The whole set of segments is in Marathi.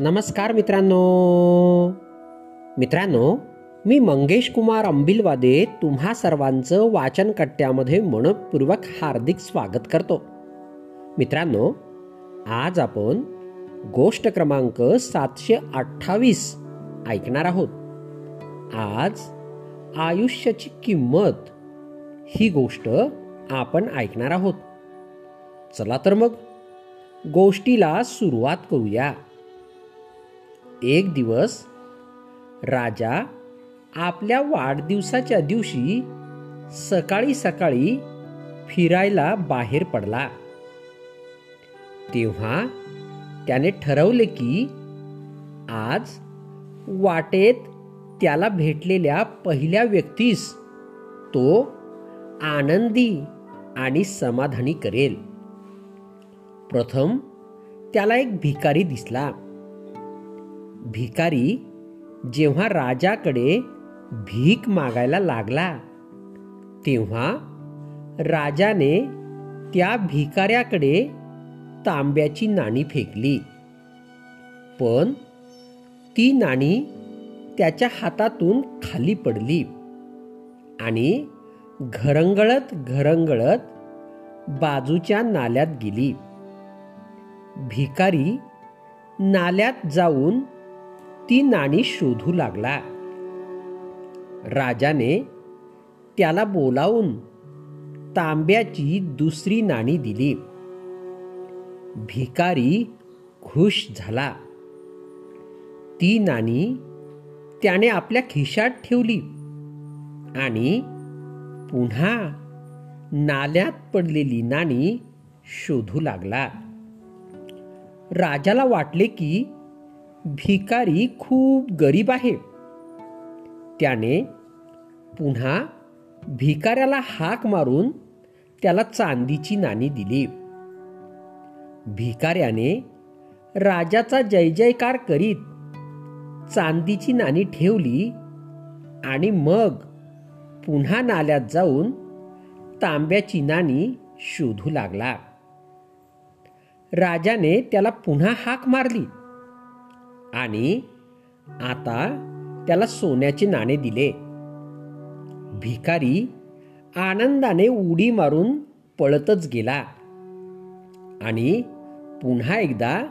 नमस्कार मित्रांनो. मित्रांनो मी मंगेश कुमार अंबिलवादे तुम्हा सर्वांचं वाचन कट्ट्यामध्ये मनपूर्वक हार्दिक स्वागत करतो. मित्रांनो आज आपण गोष्ट क्रमांक सातशे अठ्ठावीस ऐकणार आहोत. आज आयुष्याची किंमत ही गोष्ट आपण ऐकणार आहोत. चला तर मग गोष्टीला सुरुवात करूया. एक दिवस राजा आपल्या वाढदिवसाच्या दिवशी सकाळी सकाळी फिरायला बाहेर पडला. तेव्हा त्याने ठरवले की आज वाटेत त्याला भेटलेल्या पहिल्या व्यक्तीस तो आनंदी आणि समाधानी करेल. प्रथम त्याला एक भिकारी दिसला. भिकारी जेव्हा राजाकडे भीक मागायला लागला तेव्हा राजाने त्या भिकाऱ्याकडे तांब्याची नाणी फेकली. पण ती नाणी त्याच्या हातातून खाली पडली आणि घरंगळत घरंगळत बाजूच्या नाल्यात गेली. भिकारी नाल्यात जाऊन ती नाणी शोधू लागला. राजाने त्याला बोलावून तांब्याची दुसरी नाणी दिली. भिकारी खुश झाला. ती नाणी त्याने आपल्या खिशात ठेवली आणि पुन्हा नाल्यात पडलेली नाणी शोधू लागला. राजाला वाटले की भिकारी खूप गरीब आहे. त्याने पुन्हा भिकाऱ्याला हाक मारून त्याला चांदीची नाणी दिली. भिकाऱ्याने राजाचा जय जयकार करीत चांदीची नाणी ठेवली आणि मग पुन्हा नाल्यात जाऊन तांब्याची नाणी शोधू लागला. राजाने त्याला पुन्हा हाक मारली. आणि आता त्याला सोन्याचे नाणे दिले. भिकारी आनंदाने उडी मारून पळतच गेला. आणि पुन्हा एकदा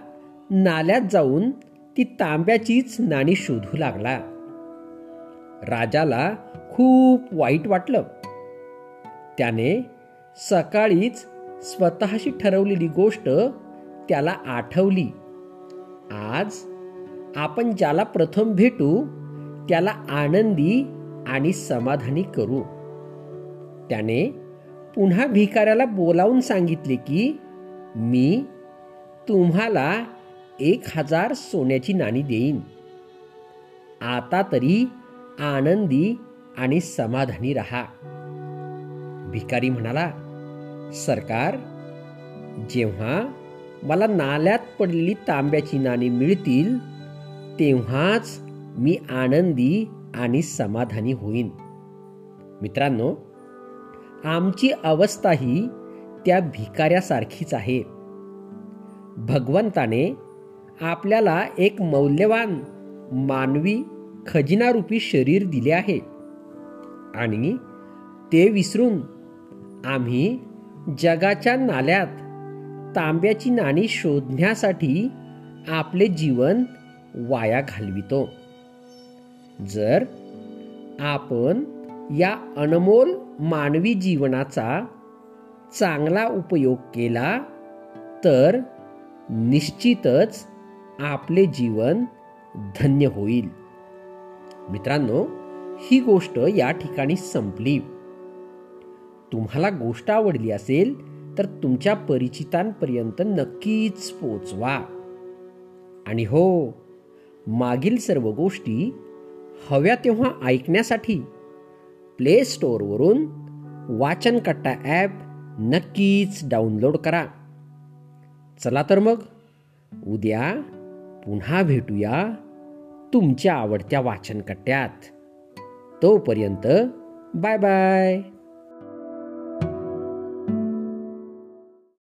नाल्यात जाऊन ती तांब्याचीच नाणी शोधू लागला. राजाला खूप वाईट वाटलं. त्याने सकाळीच स्वतःशी ठरवलेली गोष्ट त्याला आठवली. आज आपण ज्याला प्रथम भेटू त्याला आनंदी आणि समाधानी करू. त्याने पुन्हा भिकाऱ्याला बोलावून सांगितले की मी तुम्हाला एक हजार सोन्याची नाणी देईन. आता तरी आनंदी आणि समाधानी रहा. भिकारी म्हणाला सरकार जेव्हा मला नाल्यात पडलेली तांब्याची नाणी मिळतील तेव्हाच मी आनंदी आणि समाधानी होईन. मित्रांनो आमची अवस्था ही त्या भिकाऱ्यासारखीच आहे. भगवंताने आपल्याला एक मौल्यवान मानवी खजिनारूपी शरीर दिले आहे आणि ते विसरून आम्ही जगाच्या नाल्यात तांब्याची नाणी शोधण्यासाठी आपले जीवन वाया घालवितो. जर आपण या अनमोल मानवी जीवनाचा चांगला उपयोग केला तर निश्चितच आपले जीवन धन्य होईल. मित्रांनो ही गोष्ट या ठिकाणी संपली. तुम्हाला गोष्ट आवडली असेल तर तुमच्या परिचितांपर्यंत नक्कीच पोचवा. आणि हो मागील सर्व गोष्टी हव्या तेव्हा ऐकण्यासाठी प्ले स्टोअरवरून वाचनकट्टा ॲप नक्कीच डाउनलोड करा. चला तर मग उद्या पुन्हा भेटूया तुमच्या आवडत्या वाचनकट्ट्यात तोपर्यंत बाय बाय.